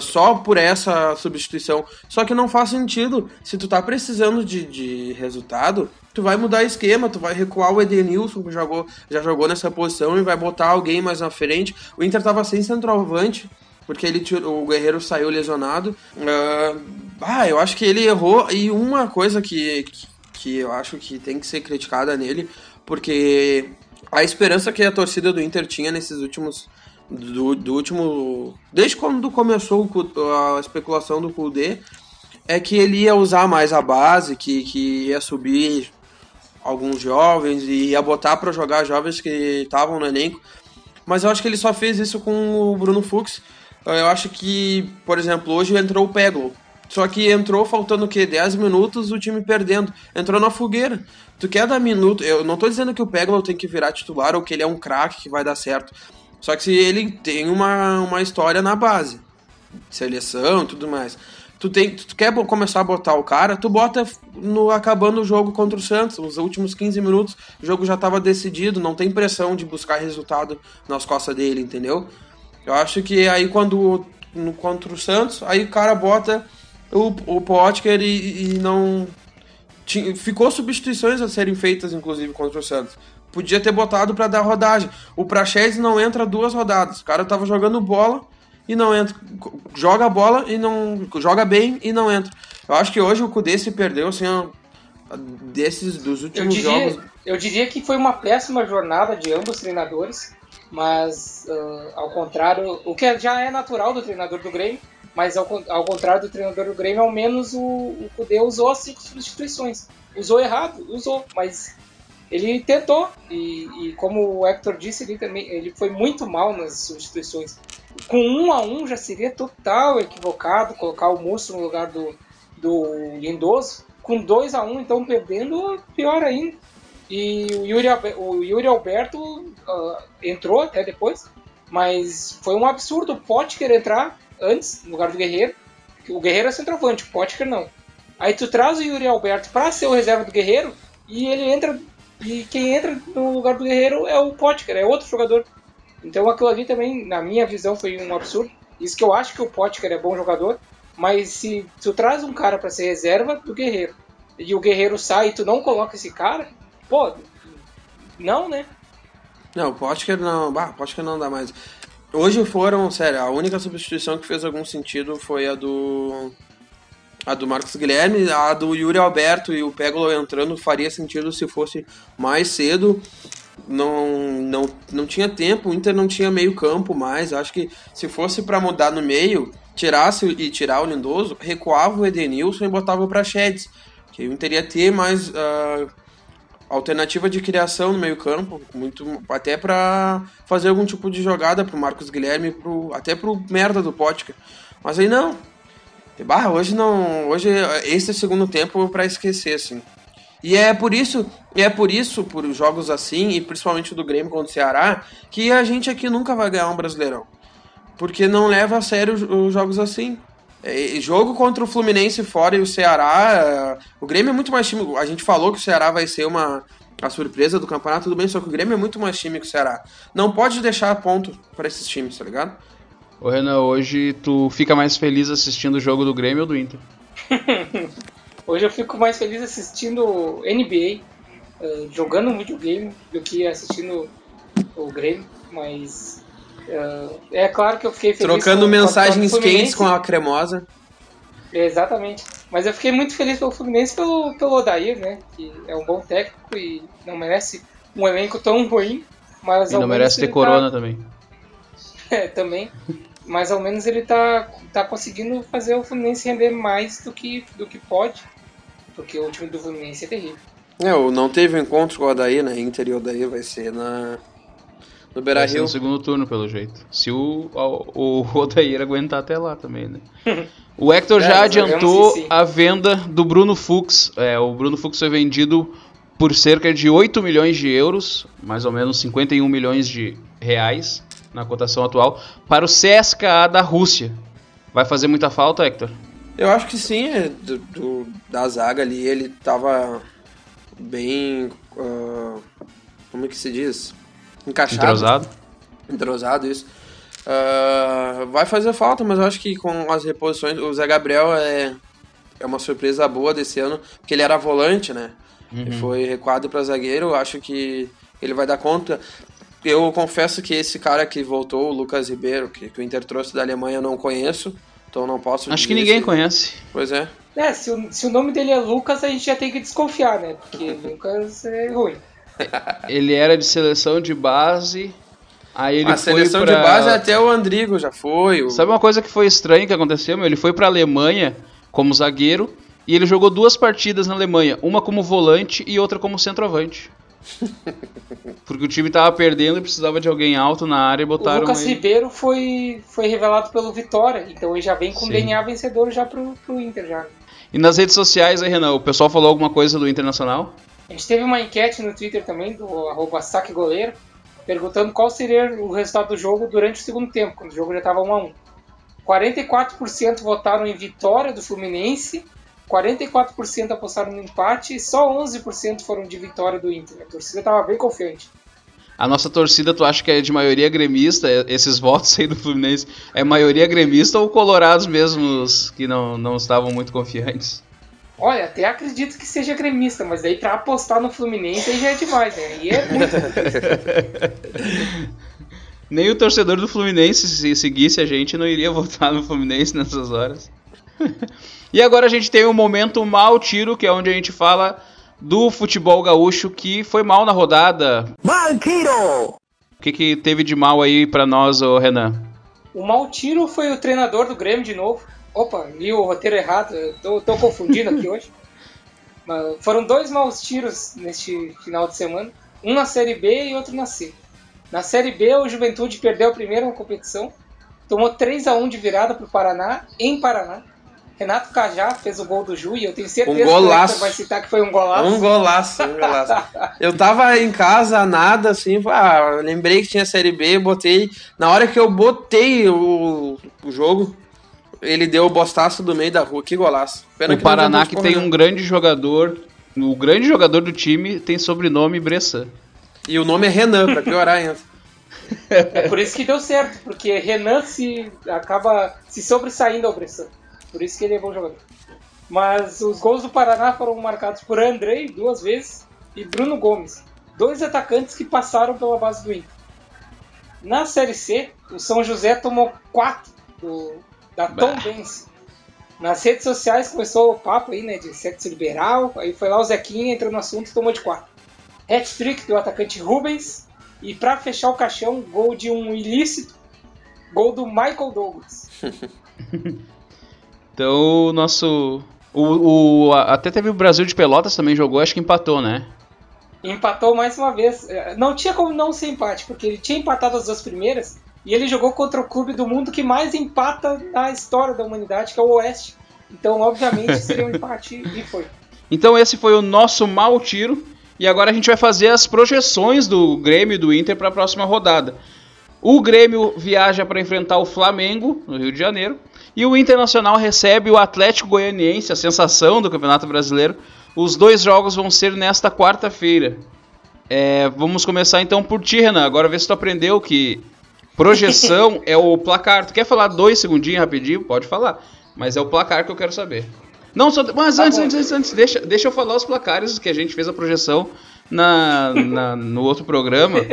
só por essa substituição. Só que não faz sentido. Se tu tá precisando de, de resultado, tu vai mudar esquema, tu vai recuar o Edenilson, que jogou, já jogou nessa posição, e vai botar alguém mais na frente. O Inter tava sem centroavante porque ele o Guerreiro saiu lesionado. Uh, ah, eu acho que ele errou e uma coisa que, que eu acho que tem que ser criticada nele, porque a esperança que a torcida do Inter tinha nesses últimos do, do último desde quando começou a especulação do Kudê é que ele ia usar mais a base, que, que ia subir alguns jovens e ia botar para jogar jovens que estavam no elenco. Mas eu acho que ele só fez isso com o Bruno Fux eu acho que, por exemplo, hoje entrou o Peglo. Só que entrou faltando o quê? 10 minutos, o time perdendo. Entrou na fogueira. Tu quer dar minuto. Eu não tô dizendo que o Peglo tem que virar titular ou que ele é um craque que vai dar certo. Só que se ele tem uma, uma história na base, seleção e tudo mais. Tu, tem, tu quer começar a botar o cara, tu bota no acabando o jogo contra o Santos, os últimos 15 minutos, o jogo já estava decidido, não tem pressão de buscar resultado nas costas dele, entendeu? Eu acho que aí quando no, contra o Santos, aí o cara bota o, o Potker e, e não. Tinha, ficou substituições a serem feitas, inclusive, contra o Santos. Podia ter botado para dar rodagem. O Praxedes não entra duas rodadas. O cara tava jogando bola e não entra. Joga a bola e não. Joga bem e não entra. Eu acho que hoje o Kudê se perdeu, assim, desses dos últimos eu diria, jogos. Eu diria que foi uma péssima jornada de ambos os treinadores mas uh, ao contrário, o que já é natural do treinador do Grêmio, mas ao, ao contrário do treinador do Grêmio, ao menos o, o Kudê usou as cinco substituições. Usou errado, usou, mas ele tentou e, e, como o Hector disse, ele também ele foi muito mal nas substituições. Com um a um já seria total equivocado colocar o Musso no lugar do, do Lindoso. Com 2 a 1 um, então perdendo, pior ainda. E o Yuri, o Yuri Alberto uh, entrou até depois, mas foi um absurdo o Potker entrar antes, no lugar do Guerreiro. O Guerreiro é centroavante, o Potker não. Aí tu traz o Yuri Alberto para ser o reserva do Guerreiro e ele entra. E quem entra no lugar do Guerreiro é o Potker, é outro jogador. Então aquilo ali também, na minha visão, foi um absurdo. Isso que eu acho que o Potker é bom jogador, mas se tu traz um cara para ser reserva do Guerreiro e o Guerreiro sai e tu não coloca esse cara, Pô, não, né? Não, Potker não. Bah, Potker não dá mais. Hoje foram, sério, a única substituição que fez algum sentido foi a do. A do Marcos Guilherme, a do Yuri Alberto e o Peglo entrando faria sentido se fosse mais cedo. Não, não, não tinha tempo, o Inter não tinha meio campo mais. Acho que se fosse para mudar no meio, tirasse e tirar o Lindoso, recuava o Edenilson e botava o Prachedes. Que o Inter ia ter mais. Uh, alternativa de criação no meio-campo, muito até para fazer algum tipo de jogada pro Marcos Guilherme, pro, até pro merda do Potker. Mas aí não. Barra, hoje não, hoje esse é o segundo tempo para esquecer assim. E é por isso, é por isso, por jogos assim, e principalmente do Grêmio contra o Ceará, que a gente aqui nunca vai ganhar um Brasileirão. Porque não leva a sério os jogos assim. É, jogo contra o Fluminense fora e o Ceará. O Grêmio é muito mais time. A gente falou que o Ceará vai ser uma a surpresa do campeonato, tudo bem, só que o Grêmio é muito mais time que o Ceará. Não pode deixar ponto para esses times, tá ligado? Ô Renan, hoje tu fica mais feliz assistindo o jogo do Grêmio ou do Inter? hoje eu fico mais feliz assistindo NBA, uh, jogando um videogame, do que assistindo o Grêmio, mas Uh, é claro que eu fiquei feliz. Trocando com, mensagens com quentes com a cremosa. Exatamente. Mas eu fiquei muito feliz pelo Fluminense pelo, pelo Odair, né? Que é um bom técnico e não merece um elenco tão ruim. Mas e não merece ter tá corona tá... também. É, também. Mas ao menos ele tá, tá conseguindo fazer o Fluminense render mais do que, do que pode. Porque o time do Fluminense é terrível. É, não teve um encontro com o Odair, né? Inter e Odair vai ser na, no Beira Rio. no segundo turno, pelo jeito. Se o, o, o Odair aguentar até lá também, né? O Hector já é, adiantou a venda do Bruno Fux. É, o Bruno Fux foi vendido por cerca de 8 milhões de euros, mais ou menos 51 milhões de reais na cotação atual, para o CSKA da Rússia. Vai fazer muita falta, Hector? Eu acho que sim, é, do, do, da zaga ali ele estava bem. Uh, como é que se diz? Encaixado. Entrosado. Entrosado, isso. Uh, vai fazer falta, mas eu acho que com as reposições. O Zé Gabriel é, é uma surpresa boa desse ano, porque ele era volante, né? Uhum. Ele foi recuado para zagueiro. Acho que ele vai dar conta. Eu confesso que esse cara que voltou, o Lucas Ribeiro, que, que o Inter trouxe da Alemanha, eu não conheço. Então não posso Acho que ninguém se... conhece. Pois é. É, se o, se o nome dele é Lucas, a gente já tem que desconfiar, né? Porque Lucas é ruim. Ele era de seleção de base Aí ele a seleção pra... de base até o Andrigo já foi. O... Sabe uma coisa que foi estranha que aconteceu? Meu? Ele foi pra Alemanha como zagueiro e ele jogou duas partidas na Alemanha, uma como volante e outra como centroavante. Porque o time tava perdendo e precisava de alguém alto na área e botaram. O Lucas ele... Ribeiro foi, foi revelado pelo Vitória, então ele já vem com Sim. DNA vencedor já pro, pro Inter já. E nas redes sociais aí, Renan, o pessoal falou alguma coisa do Internacional? A gente teve uma enquete no Twitter também, do arroba saque goleiro, perguntando qual seria o resultado do jogo durante o segundo tempo, quando o jogo já estava 1 a 1. 44% votaram em vitória do Fluminense, 44% apostaram no empate e só 11% foram de vitória do Inter. A torcida estava bem confiante. A nossa torcida, tu acha que é de maioria gremista? Esses votos aí do Fluminense é maioria gremista ou colorados mesmos que não, não estavam muito confiantes? Olha, até acredito que seja gremista, mas daí pra apostar no Fluminense aí já é demais, né? Aí é muito Nem o torcedor do Fluminense, se seguisse a gente, não iria votar no Fluminense nessas horas. e agora a gente tem o um momento mal tiro, que é onde a gente fala do futebol gaúcho que foi mal na rodada. Mal tiro! O que, que teve de mal aí pra nós, ô Renan? O mal tiro foi o treinador do Grêmio de novo. Opa, li o roteiro errado, tô, tô confundindo aqui hoje. Mas foram dois maus tiros neste final de semana, um na Série B e outro na C. Na Série B, o Juventude perdeu a primeira na competição, tomou 3 a 1 de virada para o Paraná, em Paraná. Renato Cajá fez o gol do Ju e eu tenho certeza um golaço. que vai citar que foi um golaço. Um golaço, um golaço. eu tava em casa, nada, assim, ah, lembrei que tinha Série B, botei. Na hora que eu botei o, o jogo, ele deu o bostaço do meio da rua, que golaço. Pena o Paraná que tem um grande jogador, o grande jogador do time tem sobrenome Bressan. E o nome é Renan, pra piorar ainda. é por isso que deu certo, porque Renan se acaba se sobressaindo ao Bressan. Por isso que ele é bom jogador. Mas os gols do Paraná foram marcados por Andrei duas vezes e Bruno Gomes, dois atacantes que passaram pela base do Inter. Na Série C, o São José tomou quatro do, da Tom Benz. Nas redes sociais começou o papo aí, né, de sexo liberal, aí foi lá o Zequinha, entrou no assunto e tomou de quatro. Hat-trick do atacante Rubens, e para fechar o caixão, gol de um ilícito, gol do Michael Douglas. então, o nosso... O, o, até teve o Brasil de Pelotas também jogou, acho que empatou, né? Empatou mais uma vez. Não tinha como não ser empate, porque ele tinha empatado as duas primeiras, e ele jogou contra o clube do mundo que mais empata na história da humanidade, que é o Oeste. Então, obviamente, seria um empate e foi. Então, esse foi o nosso mau tiro. E agora a gente vai fazer as projeções do Grêmio e do Inter para a próxima rodada. O Grêmio viaja para enfrentar o Flamengo, no Rio de Janeiro. E o Internacional recebe o Atlético Goianiense, a sensação do Campeonato Brasileiro. Os dois jogos vão ser nesta quarta-feira. É, vamos começar então por ti, Renan. Agora vê se tu aprendeu que Projeção é o placar. Tu quer falar dois segundinhos rapidinho? Pode falar. Mas é o placar que eu quero saber. Não, só. Mas tá antes, antes, antes, antes, deixa, deixa eu falar os placares que a gente fez a projeção na, na no outro programa.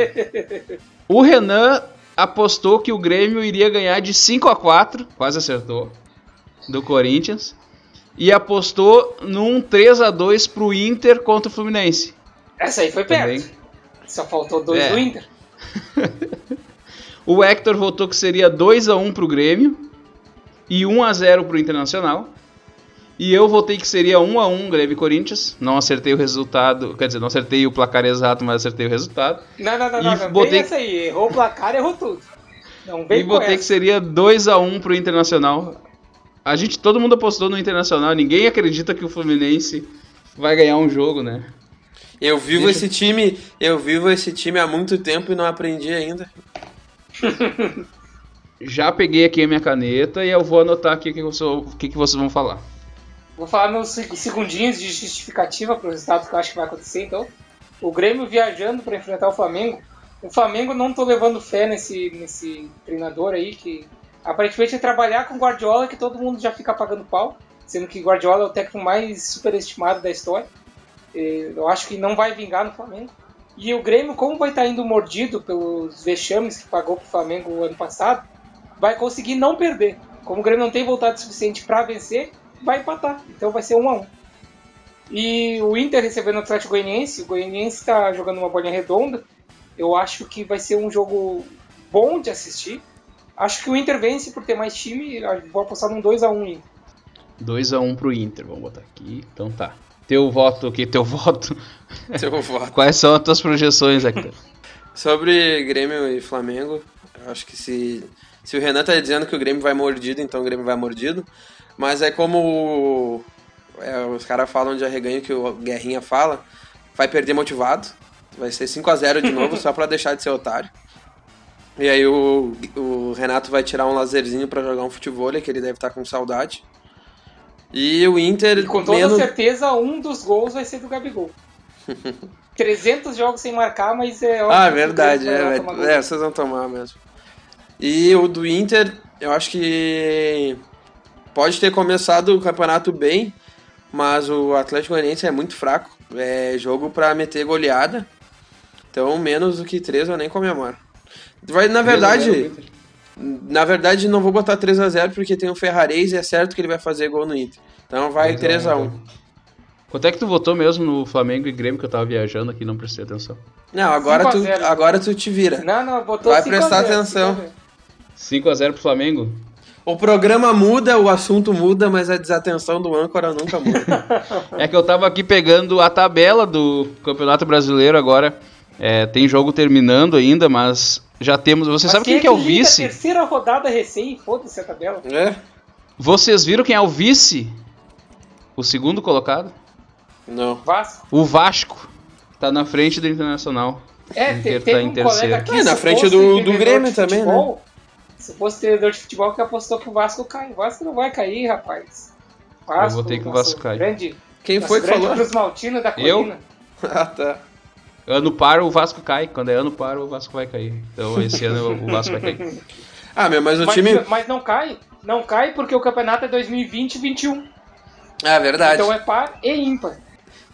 O Renan apostou que o Grêmio iria ganhar de 5 a 4 quase acertou, do Corinthians. E apostou num 3 a 2 pro Inter contra o Fluminense. Essa aí foi perto. Também. Só faltou dois É. do Inter. O Hector votou que seria 2 a 1 pro Grêmio e 1 a 0 pro Internacional. E eu votei que seria 1 a 1 Grêmio e Corinthians. Não acertei o resultado, quer dizer, não acertei o placar exato, mas acertei o resultado. Não, não, não, E não. não. botei- Bem essa aí. Errou o placar, errou tudo. Não vem e botei que essa. seria 2 a 1 pro Internacional. A gente, todo mundo apostou no Internacional, ninguém acredita que o Fluminense vai ganhar um jogo, né? Eu vivo Deixa- esse time, eu vivo esse time há muito tempo e não aprendi ainda. Já peguei aqui a minha caneta e eu vou anotar aqui o que, que, que vocês vão falar. Vou falar meus seg- segundinhos de justificativa para o resultado que eu acho que vai acontecer. Então, o Grêmio viajando para enfrentar o Flamengo. O Flamengo não tô levando fé nesse, nesse treinador aí que aparentemente é trabalhar com Guardiola que todo mundo já fica pagando pau, sendo que Guardiola é o técnico mais superestimado da história. Eh, Eu acho que não vai vingar no Flamengo. E o Grêmio, como vai estar indo mordido pelos vexames que pagou pro Flamengo ano passado, vai conseguir não perder. Como o Grêmio não tem voltado suficiente para vencer, vai empatar. Então vai ser um a um. E o Inter recebendo o Atlético Goianiense, o Goianiense está jogando uma bolinha redonda. Eu acho que vai ser um jogo bom de assistir. Acho que o Inter vence por ter mais time. Vou apostar num 2x1 Inter. 2 a 1 pro Inter, vamos botar aqui. Então tá. Teu voto aqui, teu voto. Seu voto. Quais são as tuas projeções, Hector? Sobre Grêmio e Flamengo, eu acho que se, se o Renan tá dizendo que o Grêmio vai mordido, então o Grêmio vai mordido. Mas é como é, os caras falam de arreganho que o Guerrinha fala, vai perder motivado. Vai ser 5 a 0 de novo, só pra deixar de ser otário. E aí o, o Renato vai tirar um lazerzinho pra jogar um futebol, que ele deve estar com saudade. E o Inter E com toda menos- certeza, um dos gols vai ser do Gabigol. 300 jogos sem marcar, mas é óbvio Ah, verdade, vai é, é, vocês vão tomar mesmo. E o do Inter, eu acho que pode ter começado o campeonato bem, mas o Atlético Goianiense é muito fraco. É jogo pra meter goleada. Então, menos do que 3 eu nem comemoro. Vai, na verdade, na verdade não vou botar 3 a 0 porque tem o Ferrarese e é certo que ele vai fazer gol no Inter. Então vai 3 a 1. Quanto é que tu votou mesmo no Flamengo e Grêmio que eu tava viajando aqui e não prestei atenção? Não, agora 5 a tu, 0. agora tu te vira. Não, não, botou Vai 5 a prestar 0, atenção. 5 a 0. 5 a 0 pro Flamengo? O programa muda, o assunto muda, mas a desatenção do âncora nunca muda. É que eu tava aqui pegando a tabela do Campeonato Brasileiro agora. É, tem jogo terminando ainda, mas já temos. Você Mas sabe quem que é o vice? A terceira rodada recém, foda-se a tabela. é? Vocês viram quem é o vice? O segundo colocado? Não. Vasco. O Vasco. Tá na frente do Internacional. É, O te, Inter teve tá em um terceiro. colega aqui. É, na frente do- do Grêmio também, né? futebol, Se fosse treinador de futebol que apostou que o Vasco cai. O Vasco não vai cair, rapaz. Eu votei que o Vasco cai. Grande, Quem foi que falou? Cruz Maltino da Eu? colina. ah, tá. Ano par, o Vasco cai. Quando é ano par, o Vasco vai cair. Então esse ano o Vasco vai cair. Ah, meu, mas o Mas, time. mas não cai. Não cai porque o campeonato é 2020-21. É verdade. Então é par e ímpar.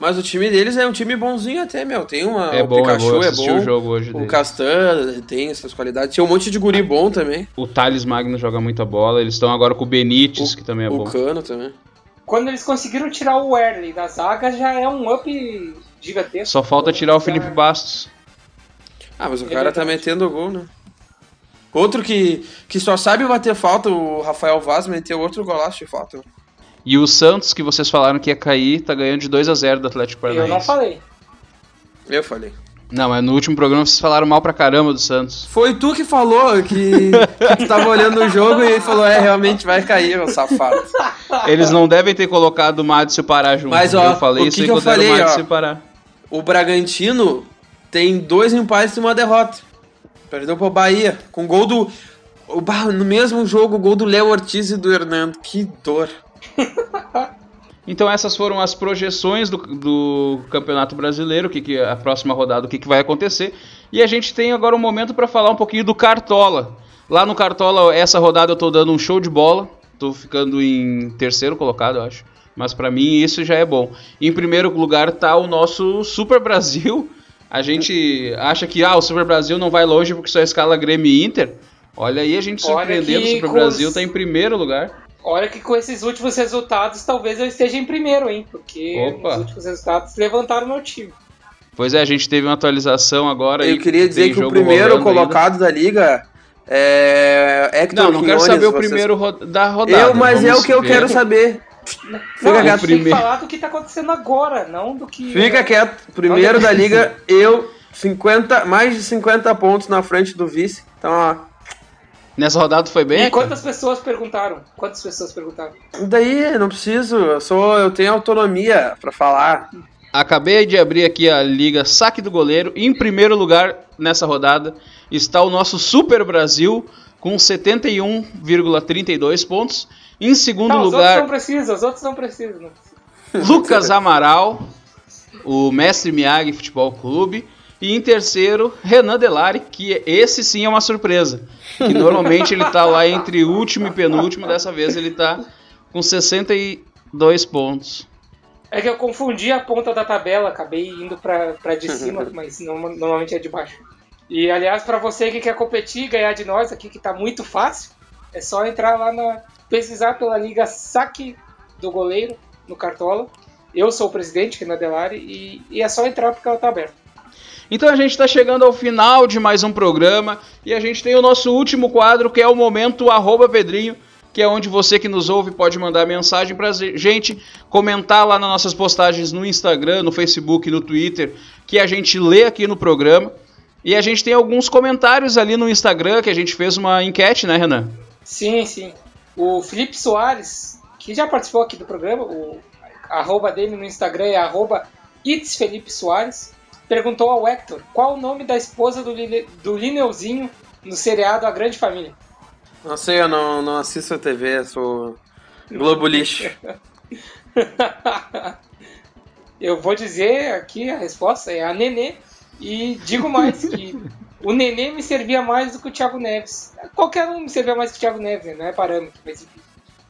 Mas o time deles é um time bonzinho até, meu. Tem uma. É o bom, é Pikachu bom. Eu é bom. o jogo hoje O dele. Castan tem essas qualidades. Tinha um monte de guri bom também. O Thales Magno joga muita bola. Eles estão agora com o Benítez, que também é o bom. Cano também. Quando eles conseguiram tirar o Werley da zaga, já é um up gigantesco. Só falta tirar o Felipe Bastos. Ah, mas o É cara tá metendo gol, né? Outro que, que só sabe bater falta, o Rafael Vaz meteu outro golaço de falta. E o Santos, que vocês falaram que ia cair, tá ganhando de 2 a 0 do Atlético Eu Paranaense. não falei. Eu falei. Não, mas no último programa vocês falaram mal pra caramba do Santos. Foi tu que falou que, que tu tava olhando o jogo e falou, é, realmente vai cair, ô safado. Eles não devem ter colocado o Madison e o Pará junto. Mas, ó, eu falei o isso que aí que eu o falei, Madison ó? e o Pará. O Bragantino tem dois empates e uma derrota. Perdeu pro Bahia. Com gol do. o No mesmo jogo, gol do Léo Ortiz e do Hernando. Que dor. Então essas foram as projeções do, do Campeonato Brasileiro, que, que a próxima rodada, o que, que vai acontecer. E a gente tem agora um momento para falar um pouquinho do Cartola. Lá no Cartola, essa rodada eu tô dando um show de bola. Tô ficando em terceiro colocado, eu acho. Mas para mim isso já é bom. Em primeiro lugar tá o nosso Super Brasil. A gente acha que ah, o Super Brasil não vai longe porque só escala Grêmio e Inter. Olha aí a gente surpreendendo, o Super Brasil os- tá em primeiro lugar. Olha que com esses últimos resultados, talvez eu esteja em primeiro, hein? Porque Opa. os últimos resultados levantaram meu time. Pois é, a gente teve uma atualização agora. Eu aí, queria dizer que o primeiro rolando ainda. colocado da liga é Hector Não, não quero saber o vocês- primeiro ro- da rodada. Eu, mas é o que eu ver. quero saber. Não, Fica quieto. tem que Primeiro. falar do que tá acontecendo agora, não do que. Fica quieto. Primeiro da liga, eu, 50, mais de 50 pontos na frente do vice. Então, ó. Nessa rodada foi bem? E Hector? quantas pessoas perguntaram? Quantas pessoas perguntaram? Daí, não preciso. Eu, sou, eu tenho autonomia pra falar. Acabei de abrir aqui a liga Saque do Goleiro. Em primeiro lugar nessa rodada está o nosso Super Brasil com 71,32 pontos. Em segundo Não, os outros lugar, não precisam, os outros não precisam. Não precisam. Lucas Amaral, o Mestre Miyagi Futebol Clube. E em terceiro, Renan Delari, que esse sim é uma surpresa. Que normalmente ele tá lá entre último e penúltimo, dessa vez ele tá com 62 pontos. É que eu confundi a ponta da tabela, acabei indo pra, pra de cima, mas no- normalmente é de baixo. E aliás, pra você que quer competir e ganhar de nós aqui, que tá muito fácil, é só entrar lá na. pesquisar pela Liga Saque do Goleiro no Cartola. Eu sou o presidente, Renan Delari, e, e é só entrar porque ela tá aberta. Então a gente está chegando ao final de mais um programa e a gente tem o nosso último quadro que é o momento arroba Pedrinho, que é onde você que nos ouve pode mandar mensagem pra gente, comentar lá nas nossas postagens no Instagram, no Facebook, no Twitter, que a gente lê aqui no programa. E a gente tem alguns comentários ali no Instagram que a gente fez uma enquete, né, Renan? Sim, sim. O Felipe Soares, que já participou aqui do programa, o arroba dele no Instagram é arroba It's Felipe Soares, perguntou ao Hector qual o nome da esposa do, Line, do Lineuzinho no seriado A Grande Família. Não sei, eu não, não assisto a TV, eu sou Globo Lixo. Eu vou dizer aqui a resposta é a Nenê e digo mais que o Nenê me servia mais do que o Thiago Neves. Qualquer um me servia mais que o Thiago Neves, não é parâmetro, mas enfim.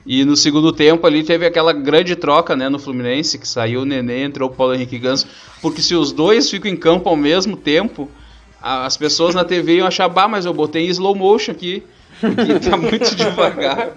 E no segundo tempo ali teve aquela grande troca, né, no Fluminense, que saiu o Nenê, entrou o Paulo Henrique Ganso, porque se os dois ficam em campo ao mesmo tempo, as pessoas na TV iam achar, bah, mas eu botei em slow motion aqui, que tá muito devagar.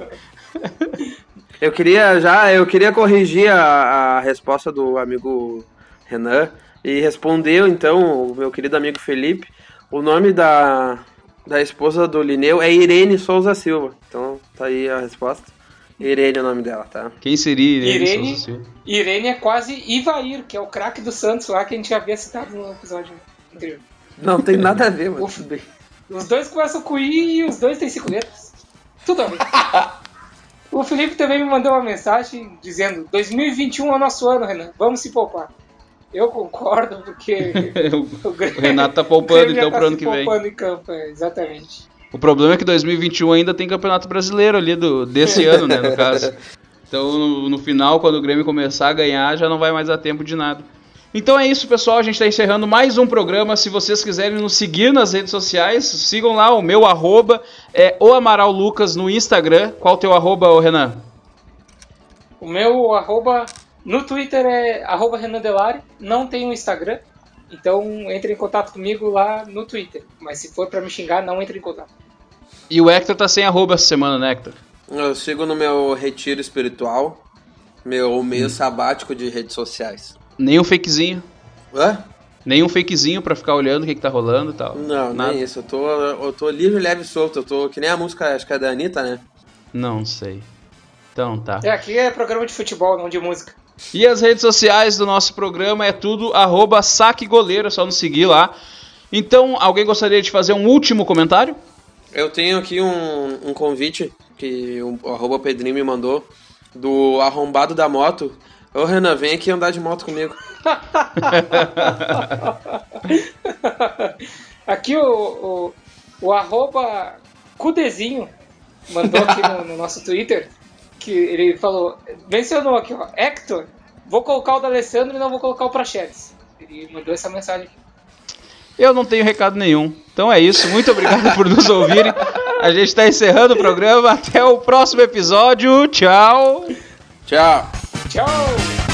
Eu queria já, eu queria corrigir a, a resposta do amigo Renan e respondeu então o meu querido amigo Felipe. O nome da, da esposa do Lineu é Irene Souza Silva. Então tá aí a resposta. Irene é o nome dela, tá? Quem seria Irene, Irene? Irene é quase Ivair, que é o craque do Santos lá que a gente já havia citado no episódio anterior. Não tem nada a ver, mano. Ufa. Tudo bem. Os dois começam com I e os dois têm cinco letras. Tudo a ver. o Felipe também me mandou uma mensagem dizendo: 2021 é o nosso ano, Renan. Vamos se poupar. Eu concordo, porque o o, Grêmio- Renato tá o poupando então tá pro ano se que vem. poupando em campo, é, exatamente. O problema é que 2021 ainda tem campeonato brasileiro ali do, desse ano, né, no caso. Então, no, no final, quando o Grêmio começar a ganhar, já não vai mais dar tempo de nada. Então é isso, pessoal. A gente está encerrando mais um programa. Se vocês quiserem nos seguir nas redes sociais, sigam lá. O meu arroba é o Amaral Lucas no Instagram. Qual o teu arroba, ô Renan? O meu arroba no Twitter é arroba Renan Delari, não tem um Instagram, então entre em contato comigo lá no Twitter. Mas se for pra me xingar, não entre em contato. E o Hector tá sem arroba essa semana, né, Hector? Eu sigo no meu retiro espiritual, meu meio sabático de redes sociais. Nenhum fakezinho. Hã? Nenhum fakezinho pra ficar olhando o que, que tá rolando e tal. Não, Nada. nem isso. Eu tô, eu tô livre, leve e solto. Eu tô que nem a música, acho que é da Anitta, né? Não sei. Então tá. É, aqui é programa de futebol, não de música. E as redes sociais do nosso programa é tudo arroba saque goleiro, é só nos seguir lá. Então, alguém gostaria de fazer um último comentário? Eu tenho aqui um, um convite que o arroba Pedrinho me mandou do arrombado da moto. Ô Renan, vem aqui andar de moto comigo. Aqui o, o, o arroba Cudezinho mandou aqui no, no nosso Twitter que ele falou, mencionou aqui, ó, Hector, vou colocar o da Alessandro e não vou colocar o Prachetes. Ele mandou essa mensagem aqui. Eu não tenho recado nenhum. Então é isso. Muito obrigado por nos ouvirem. A gente está encerrando o programa. Até o próximo episódio. Tchau. Tchau. Tchau!